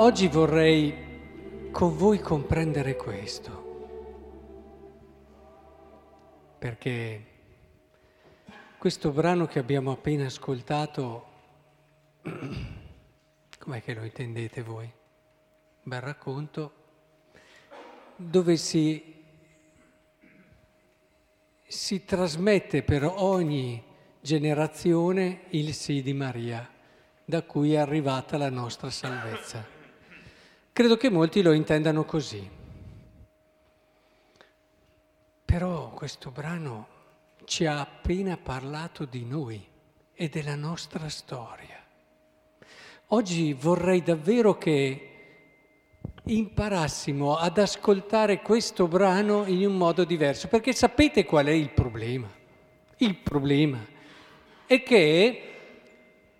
oggi vorrei con voi comprendere questo, perché questo brano che abbiamo appena ascoltato, com'è che lo intendete voi? Bel racconto dove si, si trasmette per ogni generazione il sì di Maria, da cui è arrivata la nostra salvezza. Credo che molti lo intendano così. Però questo brano ci ha appena parlato di noi e della nostra storia. Oggi vorrei davvero che imparassimo ad ascoltare questo brano in un modo diverso, perché sapete qual è il problema? Il problema è che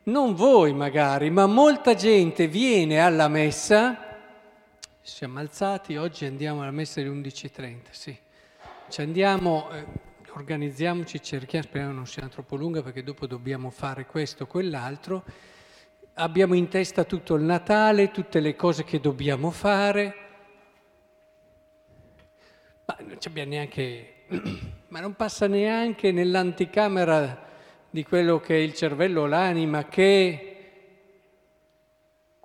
non voi magari, ma molta gente viene alla messa, siamo alzati, oggi andiamo alla messa alle 11.30, sì, ci andiamo... Eh, organizziamoci, cerchiamo, speriamo non sia troppo lunga perché dopo dobbiamo fare questo o quell'altro. Abbiamo in testa tutto il Natale, tutte le cose che dobbiamo fare, ma non abbiamo neanche, ma non passa neanche nell'anticamera di quello che è il cervello l'anima che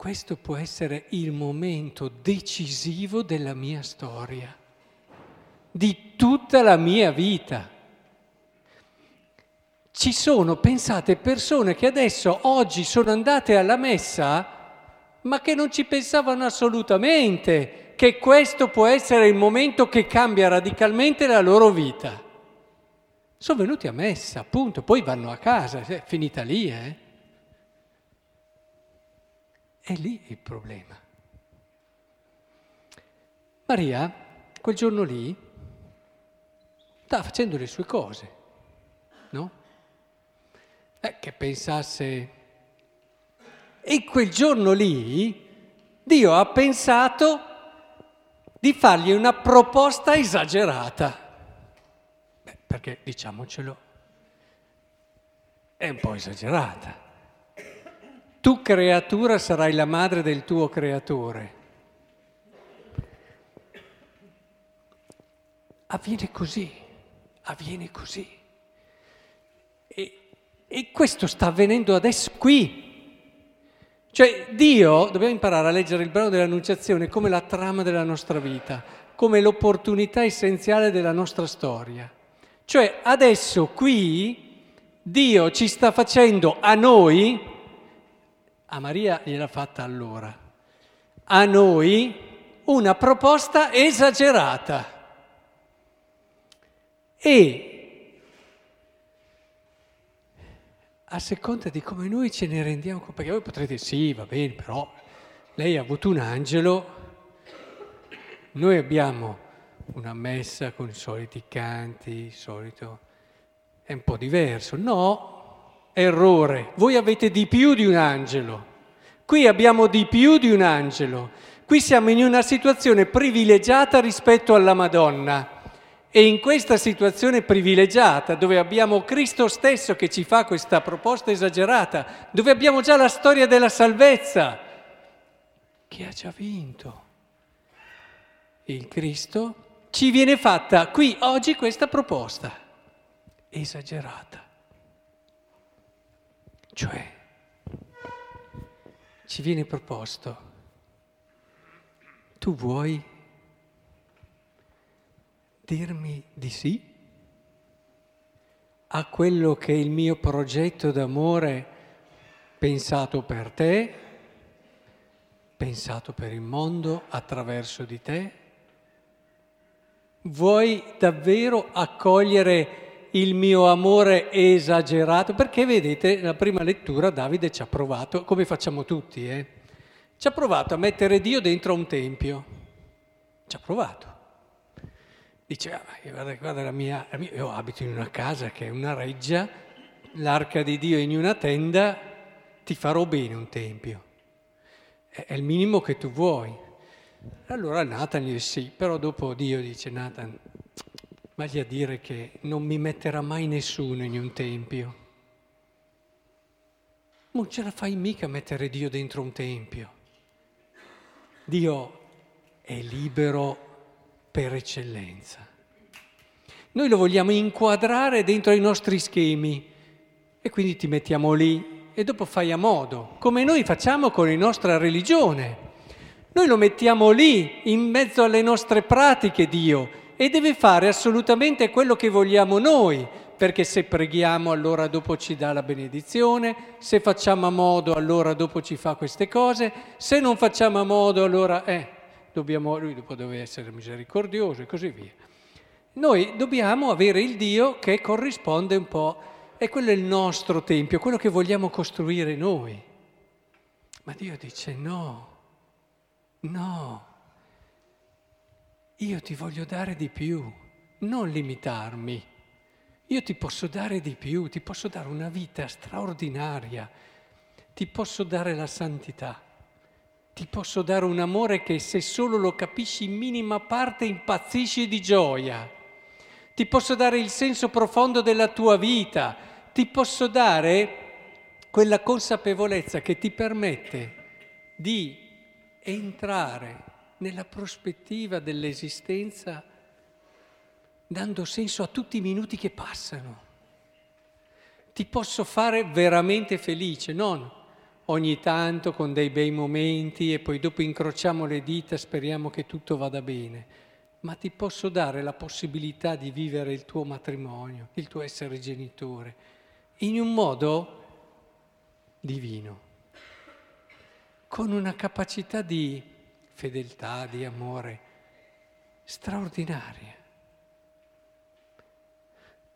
questo può essere il momento decisivo della mia storia, di tutta la mia vita. Ci sono, pensate, persone che adesso, oggi, sono andate alla messa, ma che non ci pensavano assolutamente che questo può essere il momento che cambia radicalmente la loro vita. Sono venuti a messa, appunto, poi vanno a casa, è finita lì, eh? È lì il problema. Maria, quel giorno lì, stava facendo le sue cose, no? eh, che pensasse... E quel giorno lì Dio ha pensato di fargli una proposta esagerata. Beh, perché diciamocelo, è un po' esagerata. Tu creatura sarai la madre del tuo creatore. Avviene così, avviene così. E e questo sta avvenendo adesso qui. Cioè Dio, dobbiamo imparare a leggere il brano dell'Annunciazione come la trama della nostra vita, come l'opportunità essenziale della nostra storia. Cioè adesso qui Dio ci sta facendo a noi, a Maria gliel'ha fatta allora, a noi una proposta esagerata. E a seconda di come noi ce ne rendiamo conto, perché voi potrete sì, va bene, però lei ha avuto un angelo, noi abbiamo una messa con i soliti canti, il solito... è un po' diverso. No, errore, voi avete di più di un angelo, qui abbiamo di più di un angelo, qui siamo in una situazione privilegiata rispetto alla Madonna. E in questa situazione privilegiata, dove abbiamo Cristo stesso che ci fa questa proposta esagerata, dove abbiamo già la storia della salvezza, che ha già vinto il Cristo, ci viene fatta qui oggi questa proposta esagerata. Cioè, ci viene proposto, tu vuoi dirmi di sì a quello che è il mio progetto d'amore pensato per te, pensato per il mondo attraverso di te? Vuoi davvero accogliere il mio amore esagerato? Perché vedete, nella prima lettura Davide ci ha provato, come facciamo tutti, eh? ci ha provato a mettere Dio dentro un tempio. Ci ha provato. Dice, ah, guarda, guarda la mia, la mia, io abito in una casa che è una reggia, l'arca di Dio in una tenda, ti farò bene un tempio. È, è il minimo che tu vuoi. Allora Nathan gli dice sì, però dopo Dio dice Nathan, vagli a dire che non mi metterà mai nessuno in un tempio. Non ce la fai mica mettere Dio dentro un tempio. Dio è libero per eccellenza. Noi lo vogliamo inquadrare dentro i nostri schemi e quindi ti mettiamo lì e dopo fai a modo, come noi facciamo con la nostra religione. Noi lo mettiamo lì, in mezzo alle nostre pratiche, Dio, e deve fare assolutamente quello che vogliamo noi, perché se preghiamo allora dopo ci dà la benedizione, se facciamo a modo allora dopo ci fa queste cose, se non facciamo a modo allora eh, dobbiamo, lui dopo deve essere misericordioso e così via. Noi dobbiamo avere il Dio che corrisponde un po', e quello è il nostro tempio, quello che vogliamo costruire noi. Ma Dio dice no, no, io ti voglio dare di più, non limitarmi. Io ti posso dare di più, ti posso dare una vita straordinaria, ti posso dare la santità, ti posso dare un amore che se solo lo capisci in minima parte impazzisci di gioia ti posso dare il senso profondo della tua vita, ti posso dare quella consapevolezza che ti permette di entrare nella prospettiva dell'esistenza dando senso a tutti i minuti che passano. Ti posso fare veramente felice, non ogni tanto con dei bei momenti e poi dopo incrociamo le dita, speriamo che tutto vada bene ma ti posso dare la possibilità di vivere il tuo matrimonio, il tuo essere genitore, in un modo divino, con una capacità di fedeltà, di amore straordinaria.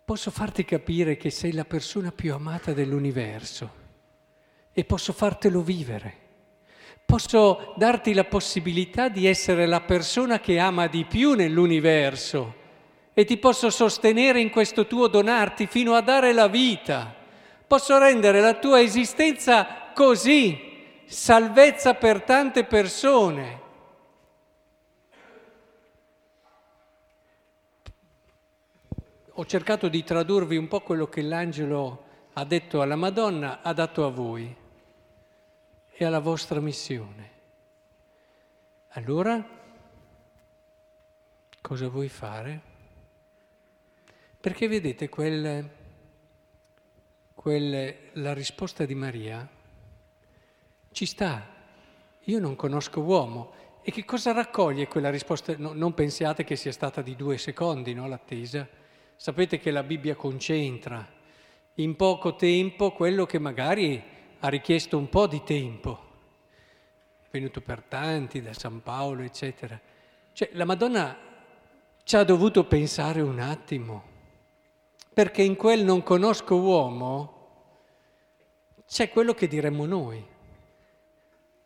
Posso farti capire che sei la persona più amata dell'universo e posso fartelo vivere posso darti la possibilità di essere la persona che ama di più nell'universo e ti posso sostenere in questo tuo donarti fino a dare la vita. Posso rendere la tua esistenza così, salvezza per tante persone. Ho cercato di tradurvi un po' quello che l'angelo ha detto alla Madonna, ha dato a voi e alla vostra missione. Allora, cosa vuoi fare? Perché vedete, quel, quel, la risposta di Maria ci sta. Io non conosco uomo. E che cosa raccoglie quella risposta? No, non pensiate che sia stata di due secondi, no, l'attesa. Sapete che la Bibbia concentra in poco tempo quello che magari ha richiesto un po' di tempo, è venuto per tanti, da San Paolo, eccetera. Cioè, la Madonna ci ha dovuto pensare un attimo, perché in quel non conosco uomo c'è quello che diremmo noi.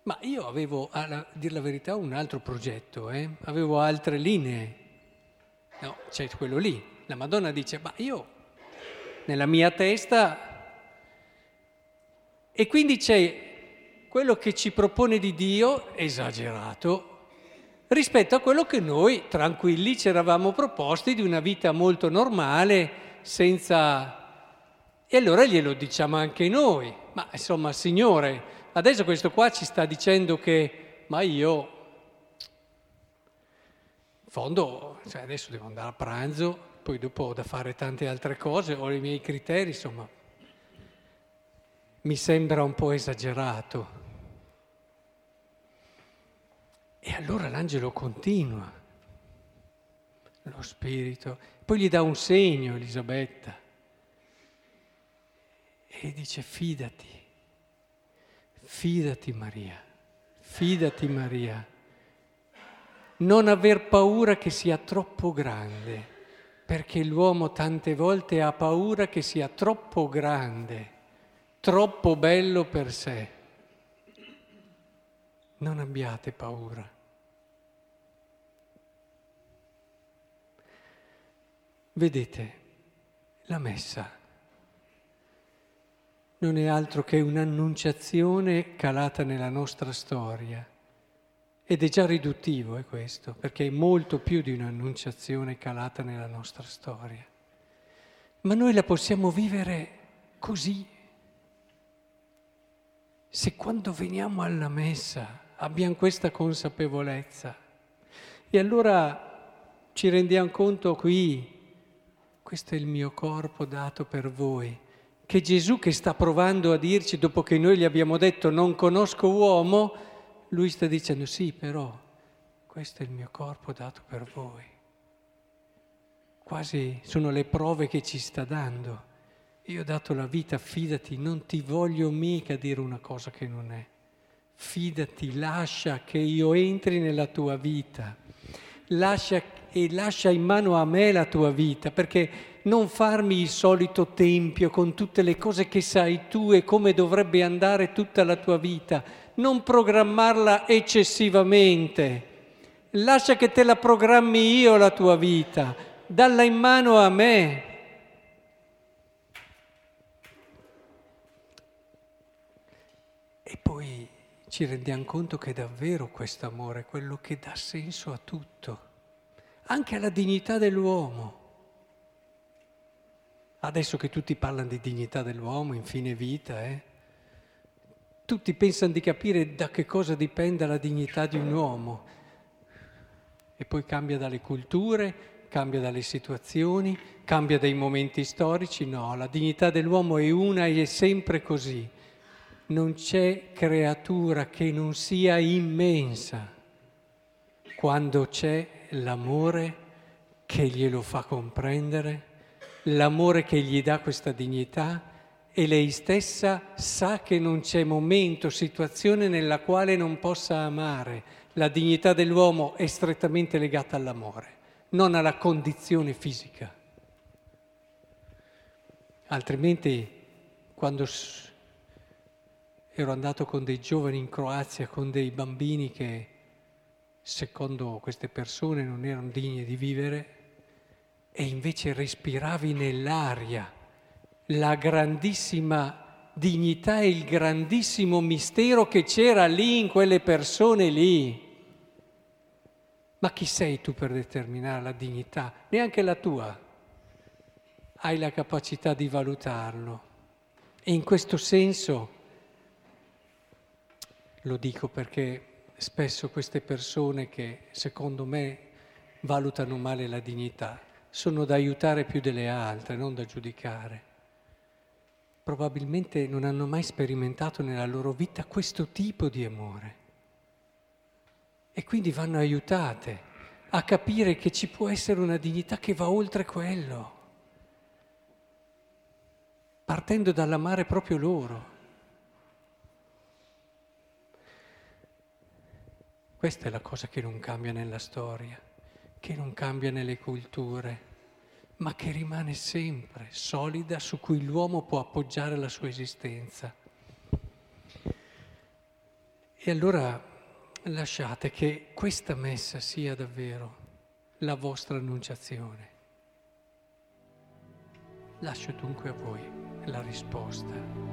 Ma io avevo, a dire la verità, un altro progetto, eh? avevo altre linee. No, c'è quello lì. La Madonna dice, ma io nella mia testa e quindi c'è quello che ci propone di Dio esagerato rispetto a quello che noi tranquilli ci eravamo proposti di una vita molto normale, senza... E allora glielo diciamo anche noi. Ma insomma, Signore, adesso questo qua ci sta dicendo che, ma io, in fondo, cioè adesso devo andare a pranzo, poi dopo ho da fare tante altre cose, ho i miei criteri, insomma, mi sembra un po' esagerato. E allora l'angelo continua, lo spirito, poi gli dà un segno Elisabetta. E dice fidati, fidati Maria, fidati Maria, non aver paura che sia troppo grande, perché l'uomo tante volte ha paura che sia troppo grande troppo bello per sé. Non abbiate paura. Vedete, la messa non è altro che un'annunciazione calata nella nostra storia. Ed è già riduttivo è questo, perché è molto più di un'annunciazione calata nella nostra storia. Ma noi la possiamo vivere così se quando veniamo alla messa abbiamo questa consapevolezza. E allora ci rendiamo conto qui, questo è il mio corpo dato per voi, che Gesù che sta provando a dirci, dopo che noi gli abbiamo detto non conosco uomo, lui sta dicendo sì, però questo è il mio corpo dato per voi. Quasi sono le prove che ci sta dando. Io ho dato la vita, fidati, non ti voglio mica dire una cosa che non è. Fidati, lascia che io entri nella tua vita. Lascia e lascia in mano a me la tua vita, perché non farmi il solito tempio con tutte le cose che sai tu e come dovrebbe andare tutta la tua vita, non programmarla eccessivamente. Lascia che te la programmi io la tua vita, dalla in mano a me. E poi ci rendiamo conto che davvero questo amore è quello che dà senso a tutto, anche alla dignità dell'uomo. Adesso che tutti parlano di dignità dell'uomo, infine vita, eh? Tutti pensano di capire da che cosa dipende la dignità di un uomo. E poi cambia dalle culture, cambia dalle situazioni, cambia dai momenti storici. No, la dignità dell'uomo è una e è sempre così non c'è creatura che non sia immensa quando c'è l'amore che glielo fa comprendere, l'amore che gli dà questa dignità e lei stessa sa che non c'è momento, situazione nella quale non possa amare. La dignità dell'uomo è strettamente legata all'amore, non alla condizione fisica. Altrimenti, quando ero andato con dei giovani in Croazia, con dei bambini che secondo queste persone non erano degni di vivere e invece respiravi nell'aria la grandissima dignità e il grandissimo mistero che c'era lì in quelle persone lì. Ma chi sei tu per determinare la dignità? Neanche la tua. Hai la capacità di valutarlo. E in questo senso lo dico perché spesso queste persone che secondo me valutano male la dignità sono da aiutare più delle altre, non da giudicare. Probabilmente non hanno mai sperimentato nella loro vita questo tipo di amore. E quindi vanno aiutate a capire che ci può essere una dignità che va oltre quello, partendo dall'amare proprio loro. Questa è la cosa che non cambia nella storia, che non cambia nelle culture, ma che rimane sempre solida su cui l'uomo può appoggiare la sua esistenza. E allora lasciate che questa messa sia davvero la vostra annunciazione. Lascio dunque a voi la risposta.